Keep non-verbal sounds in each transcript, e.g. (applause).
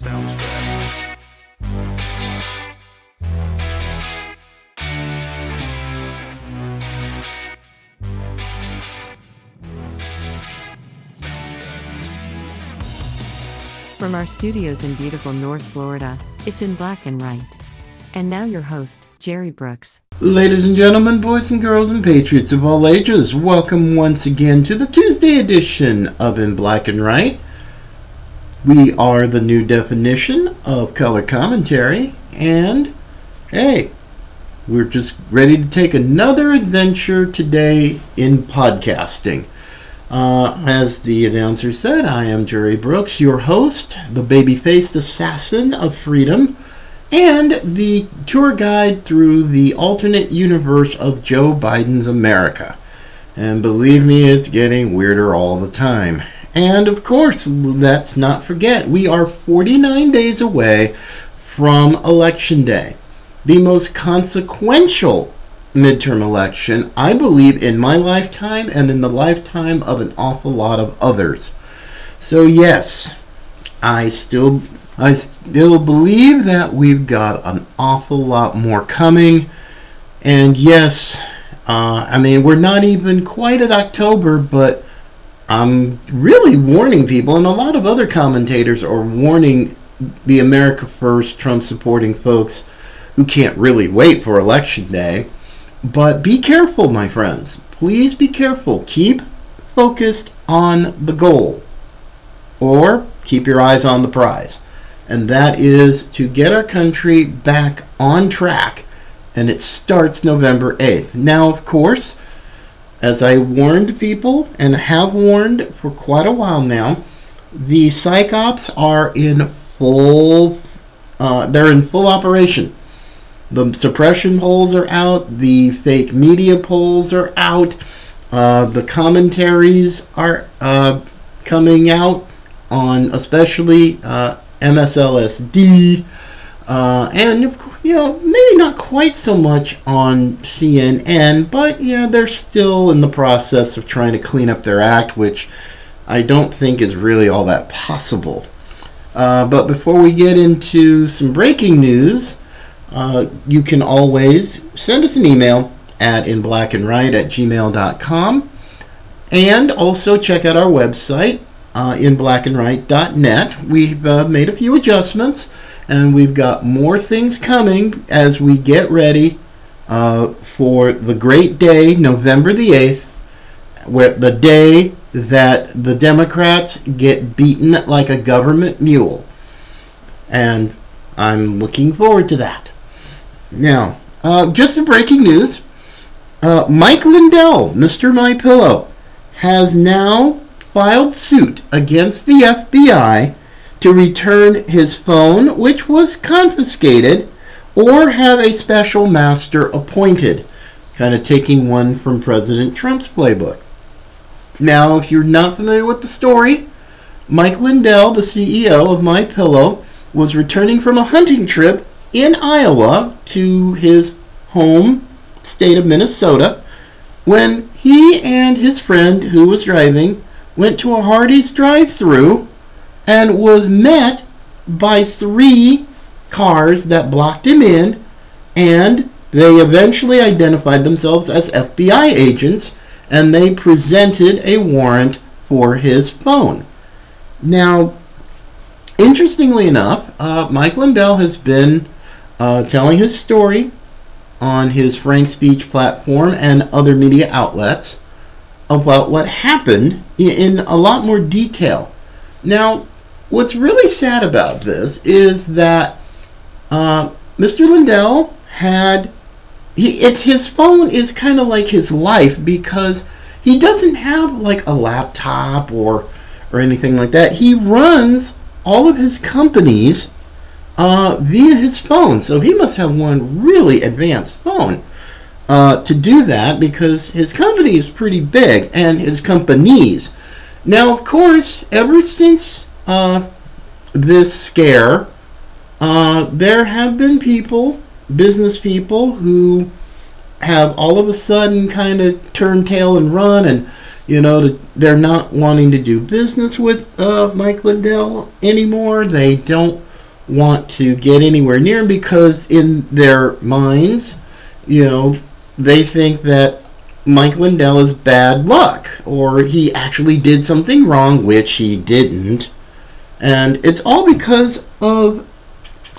Sounds good. From our studios in beautiful North Florida, it's in black and right. And now your host, Jerry Brooks. Ladies and gentlemen, boys and girls, and patriots of all ages, welcome once again to the Tuesday edition of In Black and Right. We are the new definition of color commentary, and hey, we're just ready to take another adventure today in podcasting. Uh, as the announcer said, I am Jerry Brooks, your host, the baby faced assassin of freedom, and the tour guide through the alternate universe of Joe Biden's America. And believe me, it's getting weirder all the time. And of course, let's not forget, we are 49 days away from Election Day, the most consequential midterm election, I believe, in my lifetime and in the lifetime of an awful lot of others. So, yes, I still I still believe that we've got an awful lot more coming. And yes, uh, I mean, we're not even quite at October, but I'm really warning people, and a lot of other commentators are warning the America First Trump supporting folks who can't really wait for Election Day. But be careful, my friends. Please be careful. Keep focused on the goal, or keep your eyes on the prize and that is to get our country back on track. And it starts November 8th. Now, of course, as I warned people and have warned for quite a while now, the psyops are in full. Uh, they're in full operation. The suppression polls are out. The fake media polls are out. Uh, the commentaries are uh, coming out on, especially uh, MSLSD, uh, and you know maybe not quite so much on CNN, but yeah, they're still in the process of trying to clean up their act, which I don't think is really all that possible. Uh, but before we get into some breaking news, uh, you can always send us an email at inblackandright at gmail.com and also check out our website uh, in blackandright.net. We've uh, made a few adjustments, and we've got more things coming as we get ready uh, for the great day, November the 8th, where the day that the Democrats get beaten like a government mule. And I'm looking forward to that. Now, uh, just some breaking news. Uh, Mike Lindell, Mr. My Pillow, has now filed suit against the FBI to return his phone, which was confiscated, or have a special master appointed, kind of taking one from President Trump's playbook. Now, if you're not familiar with the story, Mike Lindell, the CEO of My Pillow, was returning from a hunting trip in Iowa to his home state of Minnesota when he and his friend who was driving went to a Hardee's drive-through and was met by three cars that blocked him in and they eventually identified themselves as FBI agents and they presented a warrant for his phone. Now, interestingly enough, uh, Mike Lindell has been uh, telling his story on his Frank Speech platform and other media outlets about what happened in a lot more detail. Now, what's really sad about this is that uh, Mr. Lindell had he, it's his phone is kind of like his life because he doesn't have like a laptop or or anything like that. He runs all of his companies uh, via his phone, so he must have one really advanced phone uh, to do that because his company is pretty big and his companies. Now, of course, ever since uh, this scare, uh, there have been people, business people, who have all of a sudden kind of turned tail and run, and you know they're not wanting to do business with uh, Mike Lindell anymore. They don't want to get anywhere near him because in their minds, you know, they think that Mike Lindell is bad luck or he actually did something wrong, which he didn't. And it's all because of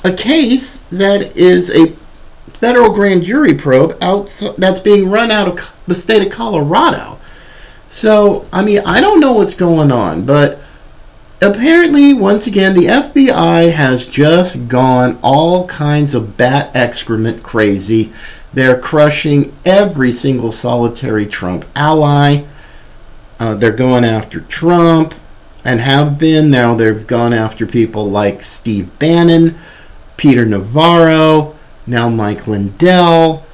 a case that is a federal grand jury probe that's being run out of the state of Colorado. So, I mean, I don't know what's going on, but apparently, once again, the FBI has just gone all kinds of bat excrement crazy. They're crushing every single solitary Trump ally. Uh, they're going after Trump and have been. Now they've gone after people like Steve Bannon, Peter Navarro, now Mike Lindell.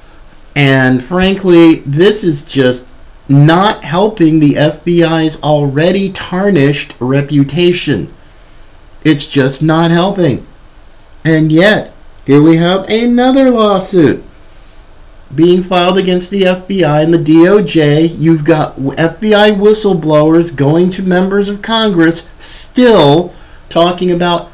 And frankly, this is just not helping the FBI's already tarnished reputation. It's just not helping. And yet, here we have another lawsuit being filed against the FBI and the DOJ. You've got FBI whistleblowers going to members of Congress still talking about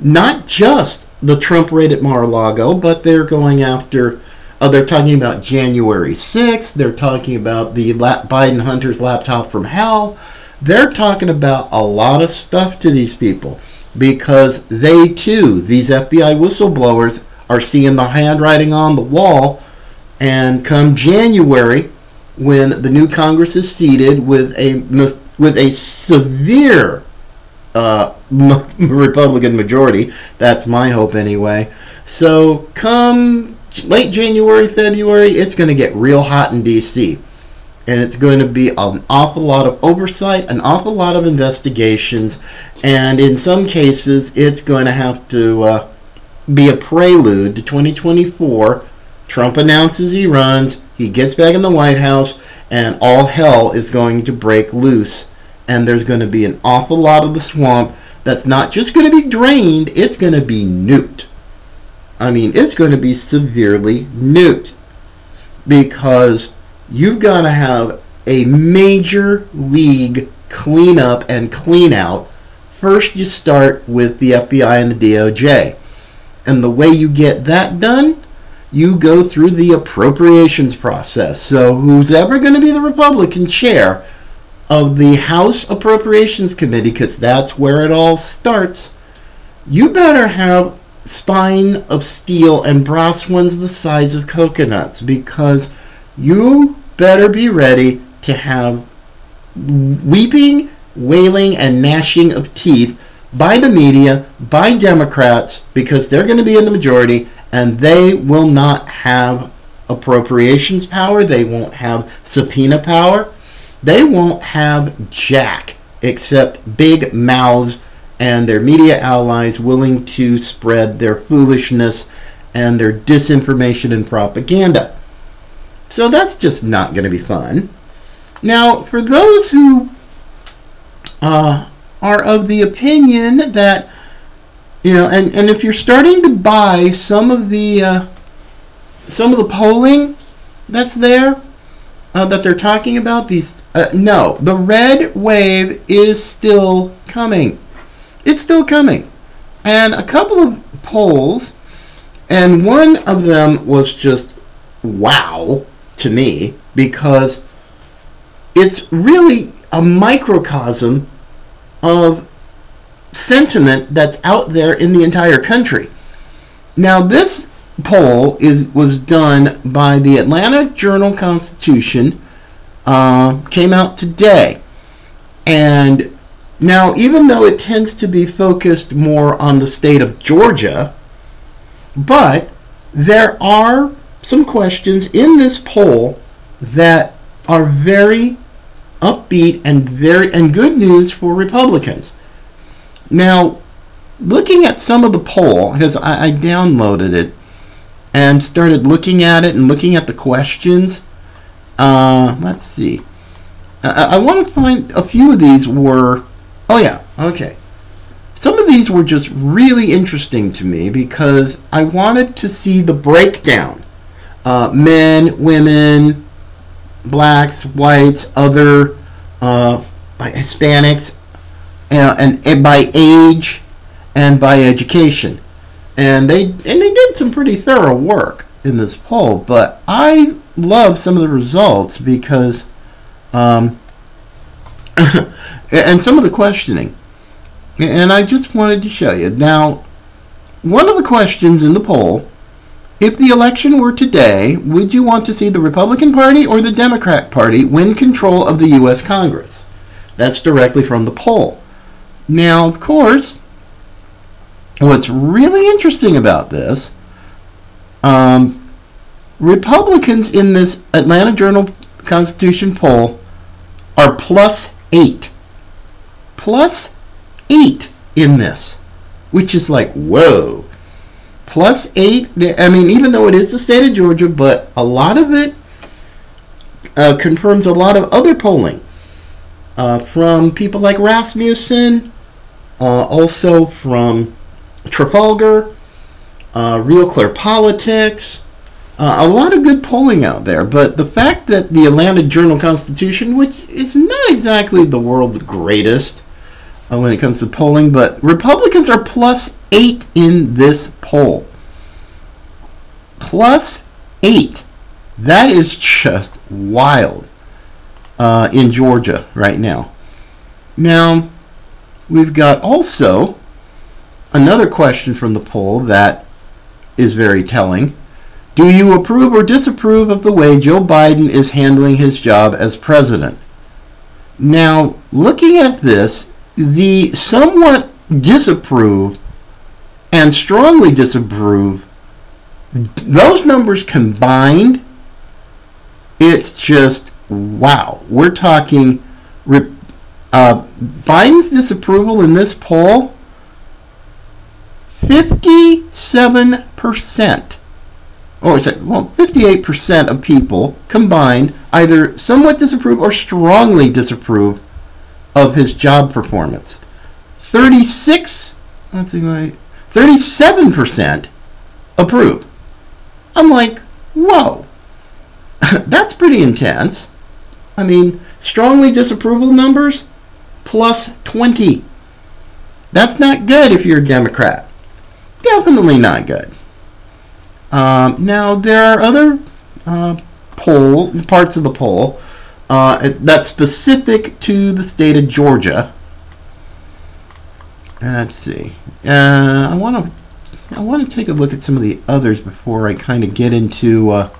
not just the Trump raid at Mar-a-Lago, but they're going after. Uh, they're talking about January 6th. They're talking about the La- Biden Hunter's laptop from hell. They're talking about a lot of stuff to these people because they too, these FBI whistleblowers, are seeing the handwriting on the wall. And come January, when the new Congress is seated with a with a severe uh, (laughs) Republican majority. That's my hope anyway. So come late January, February, it's going to get real hot in D.C. And it's going to be an awful lot of oversight, an awful lot of investigations, and in some cases, it's going to have to uh, be a prelude to 2024. Trump announces he runs, he gets back in the White House, and all hell is going to break loose and there's going to be an awful lot of the swamp that's not just going to be drained, it's going to be nuked. I mean, it's going to be severely nuked because you've got to have a major league cleanup and clean out. First, you start with the FBI and the DOJ. And the way you get that done, you go through the appropriations process. So, who's ever going to be the Republican chair of the House Appropriations Committee, because that's where it all starts, you better have spine of steel and brass ones the size of coconuts, because you better be ready to have weeping, wailing, and gnashing of teeth by the media, by Democrats, because they're going to be in the majority, and they will not have appropriations power, they won't have subpoena power they won't have jack except big mouths and their media allies willing to spread their foolishness and their disinformation and propaganda. So that's just not going to be fun. Now, for those who uh, are of the opinion that, you know, and, and if you're starting to buy some of the uh, some of the polling that's there, uh, that they're talking about, these uh, no, the red wave is still coming. It's still coming. And a couple of polls, and one of them was just wow to me because it's really a microcosm of sentiment that's out there in the entire country. Now, this poll is was done by the Atlanta Journal Constitution uh, came out today. And now, even though it tends to be focused more on the state of Georgia, but there are some questions in this poll that are very upbeat and very and good news for Republicans. Now, looking at some of the poll, because I, I downloaded it and started looking at it and looking at the questions, uh, let's see. I, I want to find a few of these were. Oh yeah, okay. Some of these were just really interesting to me because I wanted to see the breakdown. Uh, men, women, blacks, whites, other uh, Hispanics, and, and by age, and by education. And they and they did some pretty thorough work in this poll, but I love some of the results because um, (laughs) and some of the questioning. And I just wanted to show you. Now, one of the questions in the poll if the election were today, would you want to see the Republican Party or the Democrat Party win control of the U.S. Congress? That's directly from the poll. Now, of course, what's really interesting about this, um, Republicans in this Atlanta Journal Constitution poll are plus eight. Plus eight in this, which is like, whoa plus eight. I mean, even though it is the state of Georgia, but a lot of it uh, confirms a lot of other polling uh, from people like Rasmussen, uh, also from Trafalgar, uh, Real Clear Politics. Uh, a lot of good polling out there, but the fact that the Atlanta Journal Constitution, which is not exactly the world's greatest uh, when it comes to polling, but Republicans are plus eight in this poll. Plus eight. That is just wild uh, in Georgia right now. Now, we've got also another question from the poll that is very telling. Do you approve or disapprove of the way Joe Biden is handling his job as president? Now, looking at this, the somewhat disapprove and strongly disapprove, those numbers combined, it's just wow. We're talking uh, Biden's disapproval in this poll 57%. Oh, well, 58% of people combined either somewhat disapprove or strongly disapprove of his job performance. 36, let's see, 37% approve. I'm like, whoa, (laughs) that's pretty intense. I mean, strongly disapproval numbers plus 20. That's not good if you're a Democrat. Definitely not good. Um, now, there are other uh, poll parts of the poll uh, that's specific to the state of Georgia Let's see. Uh, I want to I want to take a look at some of the others before I kind of get into. Uh,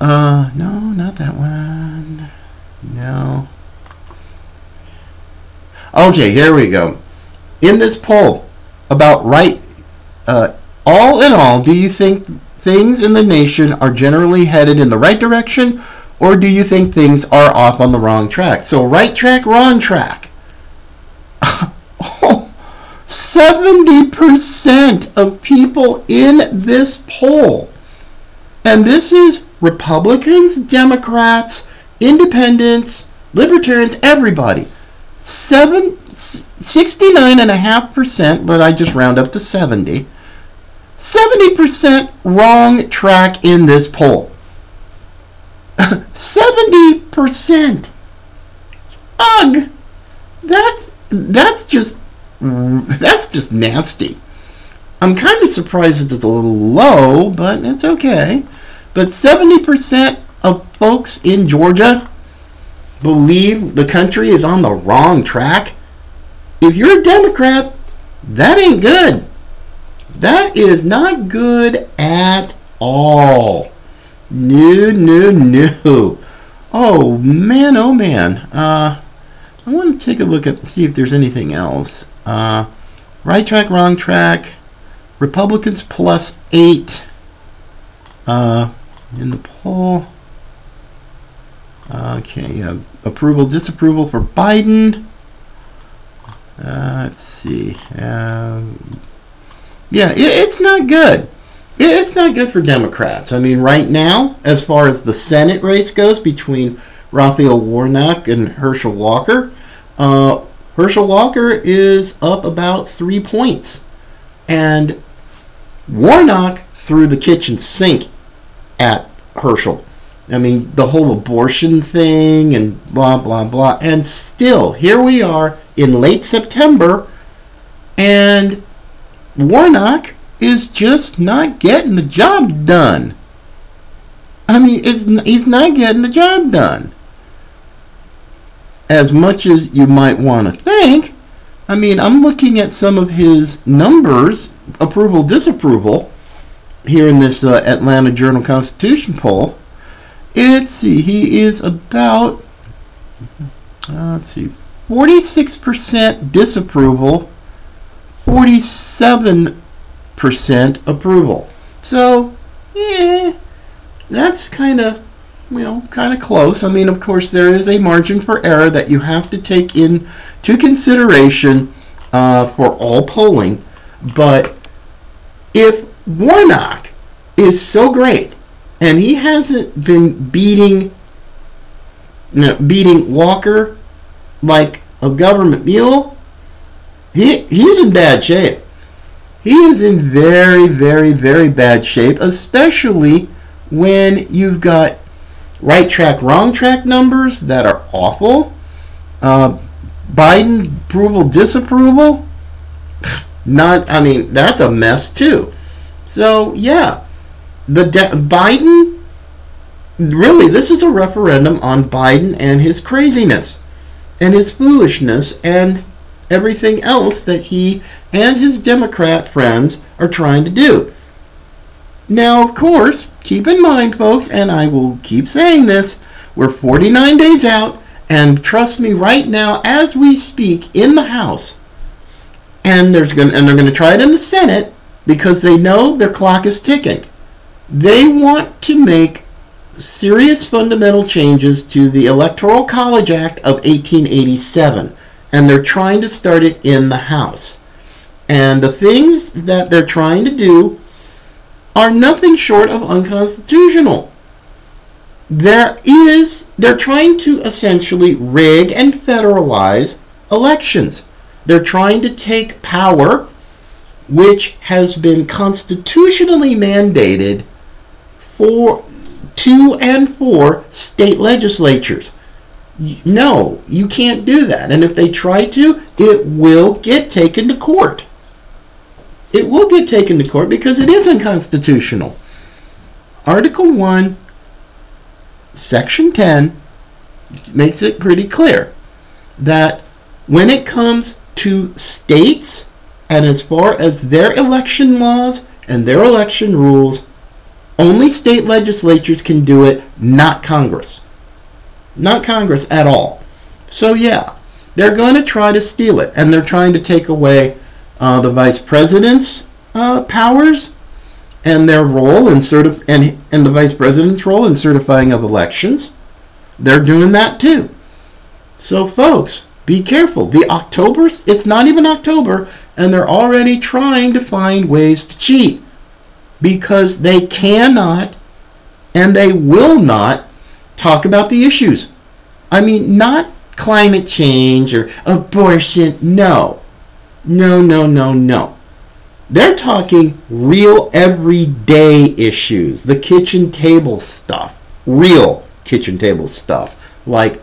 uh, no, not that one. No. Okay, here we go. In this poll about right, uh, all in all, do you think things in the nation are generally headed in the right direction, or do you think things are off on the wrong track? So, right track, wrong track. (laughs) 70% of people in this poll, and this is Republicans, Democrats, Independents, Libertarians, everybody, seven, 69.5%, but I just round up to 70. 70% wrong track in this poll. (laughs) 70%. Ugh! That's that's just that's just nasty. I'm kind of surprised it's a little low, but it's okay. But 70% of folks in Georgia believe the country is on the wrong track. If you're a Democrat, that ain't good. That is not good at all. No, no, no. Oh man, oh man. Uh, I want to take a look at see if there's anything else. Uh, right track, wrong track. Republicans plus eight uh, in the poll. Okay, approval, disapproval for Biden. Uh, let's see. Um, yeah, it, it's not good. It, it's not good for Democrats. I mean, right now, as far as the Senate race goes between Raphael Warnock and Herschel Walker, uh, Herschel Walker is up about three points. And Warnock threw the kitchen sink at Herschel. I mean, the whole abortion thing and blah, blah, blah. And still, here we are in late September, And Warnock is just not getting the job done. I mean, it's, he's not getting the job done. As much as you might want to think, I mean, I'm looking at some of his numbers, approval, disapproval, here in this uh, Atlanta Journal Constitution poll. Let's see, he is about, uh, let's see, 46% disapproval, 47% approval. So, yeah, that's kind of, you know, kind of close. I mean, of course, there is a margin for error that you have to take into consideration uh, for all polling. But if Warnock is so great, and he hasn't been beating, know, beating Walker like a government mule, he he's in bad shape. He is in very, very, very bad shape, especially when you've got right track, wrong track numbers that are awful. Uh, Biden's approval, disapproval, (sighs) not. I mean, that's a mess too. So yeah, the de- Biden. Really, this is a referendum on Biden and his craziness, and his foolishness, and everything else that he and his Democrat friends are trying to do. Now, of course, keep in mind, folks, and I will keep saying this, we're 49 days out, and trust me, right now, as we speak in the House, and there's going and they're going to try it in the Senate because they know their clock is ticking. They want to make serious fundamental changes to the Electoral College Act of 1887, and they're trying to start it in the House. And the things that they're trying to do are nothing short of unconstitutional. There is, they're trying to essentially rig and federalize elections. They're trying to take power, which has been constitutionally mandated for to and four state legislatures. No, you can't do that. And if they try to, it will get taken to court it will get taken to court because it is unconstitutional. Article 1, Section 10 makes it pretty clear that when it comes to states and as far as their election laws and their election rules, only state legislatures can do it, not Congress. Not Congress at all. So, yeah, they're going to try to steal it, and they're trying to take away uh, the vice president's uh, powers and their role in certif- and, and the vice president's role in certifying of elections. They're doing that too. So, folks, be careful. The October, it's not even October, and they're already trying to find ways to cheat because they cannot and they will not talk about the issues. I mean, not climate change or abortion. No. No, no, no, no. They're talking real everyday issues, the kitchen table stuff, real kitchen table stuff, like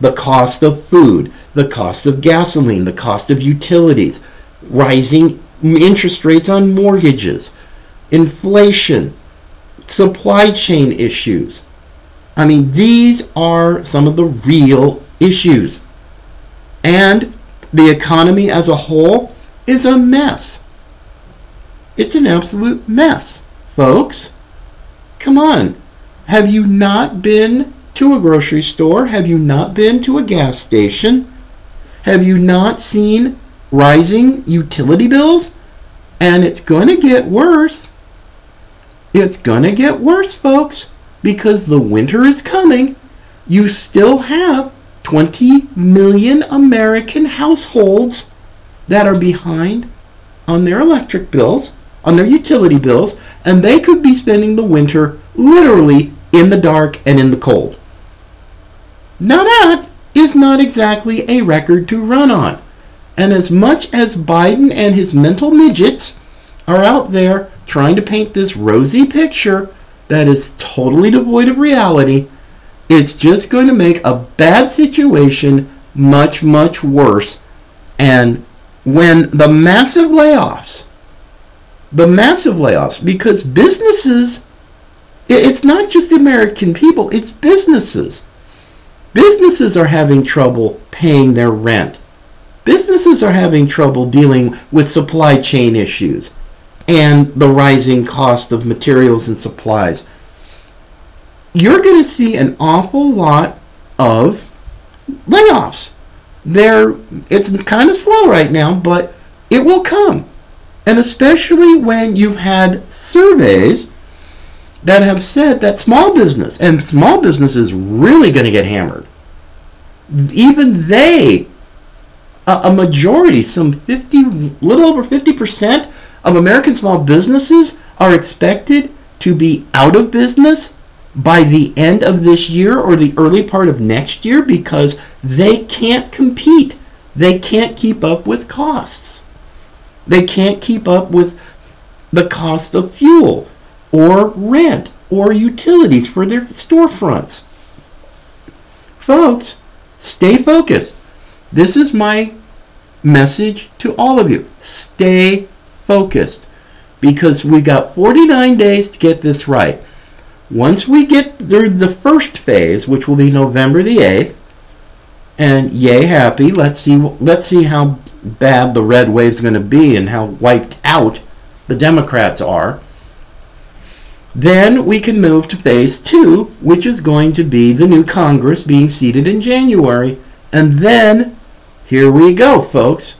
the cost of food, the cost of gasoline, the cost of utilities, rising interest rates on mortgages, inflation, supply chain issues. I mean, these are some of the real issues. And the economy as a whole is a mess. It's an absolute mess, folks. Come on. Have you not been to a grocery store? Have you not been to a gas station? Have you not seen rising utility bills? And it's going to get worse. It's to get worse, folks, because the winter is coming. You still have 20 million American households that are behind on their electric bills, on their utility bills, and they could be spending the winter literally in the dark and in the cold. Now that is not exactly a record to run on. And as much as Biden and his mental midgets are out there trying to paint this rosy picture that is totally devoid of reality, it's just going to make a bad situation much, much worse. And when the massive layoffs, the massive layoffs, because businesses, it's not just the American people, it's businesses. Businesses are having trouble paying their rent. Businesses are having trouble dealing with supply chain issues and the rising cost of materials and supplies. You're going to see an awful lot of layoffs. There, it's kind of slow right now, but it will come. And especially when you've had surveys that have said that small business and small business is really going to get hammered. Even they, a, a majority, some 50, little over 50% of American small businesses are expected to be out of business by the end of this year or the early part of next year because they can't compete. They can't keep up with costs. They can't keep up with the cost of fuel or rent or utilities for their storefronts. Folks, stay focused. This is my message to all of you. Stay focused because we got 49 days to get this right. Once we get through the first phase, which will be November the 8th, and yay happy, let's see let's see how bad the red wave's going to be and how wiped out the Democrats are. Then we can move to phase 2, which is going to be the new Congress being seated in January. And then here we go, folks.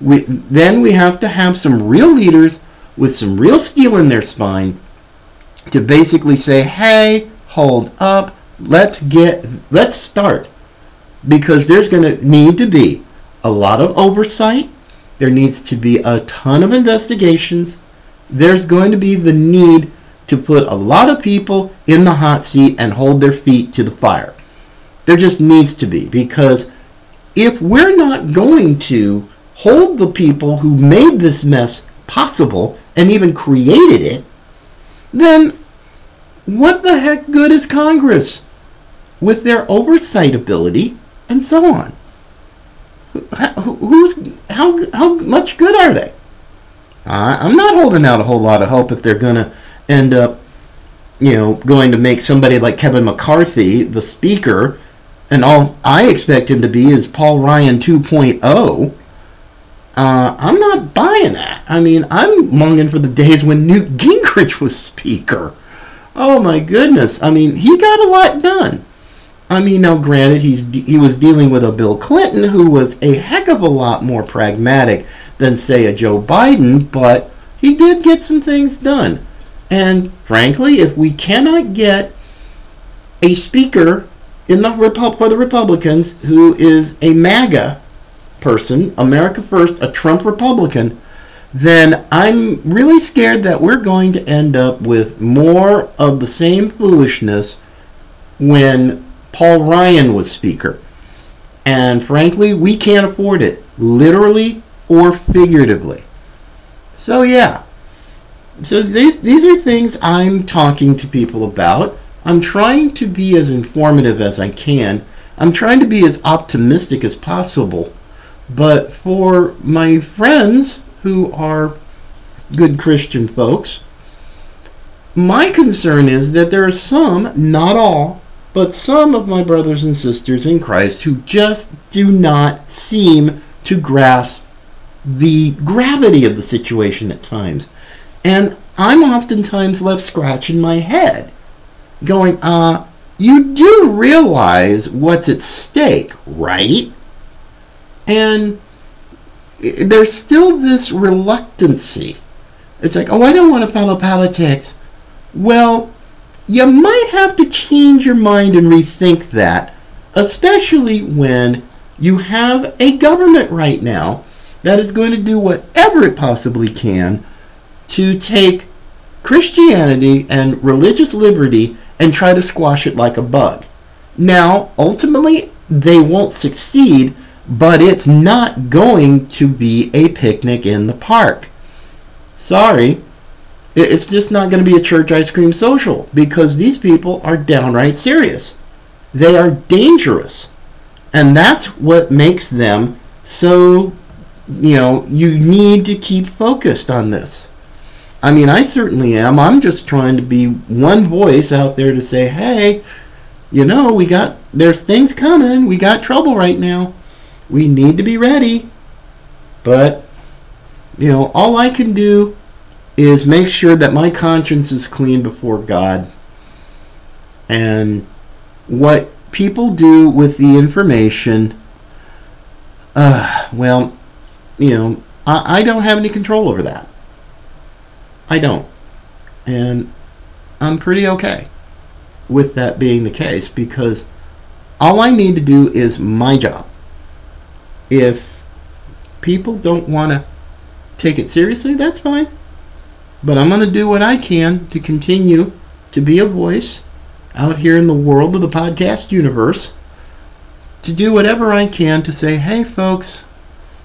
We, then we have to have some real leaders with some real steel in their spine to basically say, hey, hold up, let's get, let's start. Because there's going to need to be a lot of oversight. There needs to be a ton of investigations. There's going to be the need to put a lot of people in the hot seat and hold their feet to the fire. There just needs to be because if we're not going to hold the people who made this mess possible and even created it, then what the heck good is Congress with their oversight ability and so on? Who's how how much good are they? I'm not holding out a whole lot of hope if they're gonna end up, you know, going to make somebody like Kevin McCarthy the speaker, and all I expect him to be is Paul Ryan 2.0. Uh, I'm not buying that. I mean, I'm longing for the days when Newt Gingrich was speaker. Oh my goodness! I mean, he got a lot done. I mean, now granted, he's he was dealing with a Bill Clinton who was a heck of a lot more pragmatic than say a Joe Biden, but he did get some things done. And frankly, if we cannot get a speaker in the Repu- for the Republicans who is a MAGA person, America First, a Trump Republican, then I'm really scared that we're going to end up with more of the same foolishness when Paul Ryan was Speaker. And frankly, we can't afford it, literally or figuratively. So, yeah. So, these, these are things I'm talking to people about. I'm trying to be as informative as I can. I'm trying to be as optimistic as possible. But for my friends who are good Christian folks, my concern is that there are some, not all, but some of my brothers and sisters in Christ who just do not seem to grasp the gravity of the situation at times. And I'm oftentimes left scratching my head, going, uh, you do realize what's at stake, right? And there's still this reluctancy. It's like, oh, I don't want to follow politics. Well, you might have to change your mind and rethink that, especially when you have a government right now that is going to do whatever it possibly can to take Christianity and religious liberty and try to squash it like a bug. Now, ultimately, they won't succeed, but it's not going to be a picnic in the park. Sorry, it's just not going to be a church ice cream social because these people are downright serious. They are dangerous. And that's what makes them so you know, you need to keep focused on this. I mean, I certainly am. I'm just trying to be one voice out there to say, hey, you know, we got, there's things coming. We got trouble right now. We need to be ready. But, you know, all I can do is make sure that my conscience is clean before God. And what people do with the information, uh, well, you know, I, I don't have any control over that. I don't. And I'm pretty okay with that being the case because all I need to do is my job. If people don't want to take it seriously, that's fine. But I'm going to do what I can to continue to be a voice out here in the world of the podcast universe to do whatever I can to say, hey, folks,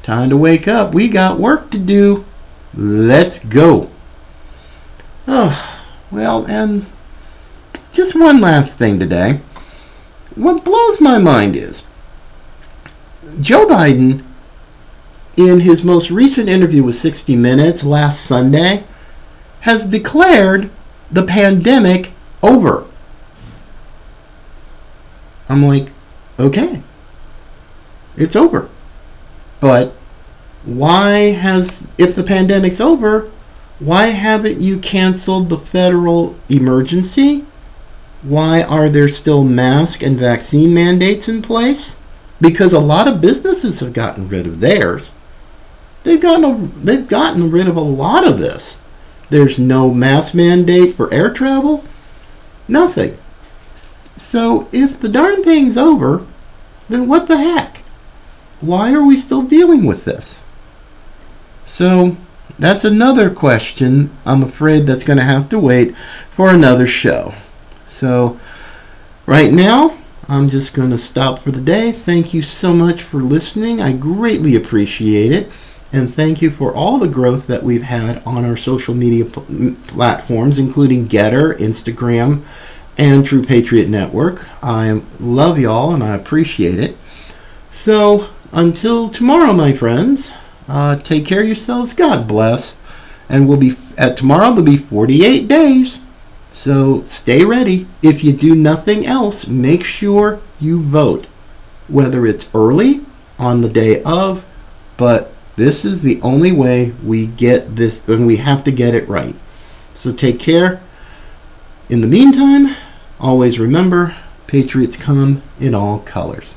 time to wake up. We got work to do. Let's go. Oh, well, and just one last thing today. What blows my mind is Joe Biden, in his most recent interview with 60 Minutes last Sunday, has declared the pandemic over. I'm like, okay, it's over. But why has, if the pandemic's over, why haven't you canceled the federal emergency? Why are there still mask and vaccine mandates in place? Because a lot of businesses have gotten rid of theirs. They've gotten a, they've gotten rid of a lot of this. There's no mask mandate for air travel. Nothing. So if the darn thing's over, then what the heck? Why are we still dealing with this? So that's another question. I'm afraid that's going to have to wait for another show. So, right now, I'm just going to stop for the day. Thank you so much for listening. I greatly appreciate it. And thank you for all the growth that we've had on our social media p- platforms, including Gettr, Instagram, and True Patriot Network. I love y'all and I appreciate it. So, until tomorrow, my friends. Uh, take care of yourselves. God bless. And we'll be at tomorrow. There'll be 48 days. So stay ready. If you do nothing else, make sure you vote, whether it's early on the day of. But this is the only way we get this, and we have to get it right. So take care. In the meantime, always remember, Patriots come in all colors.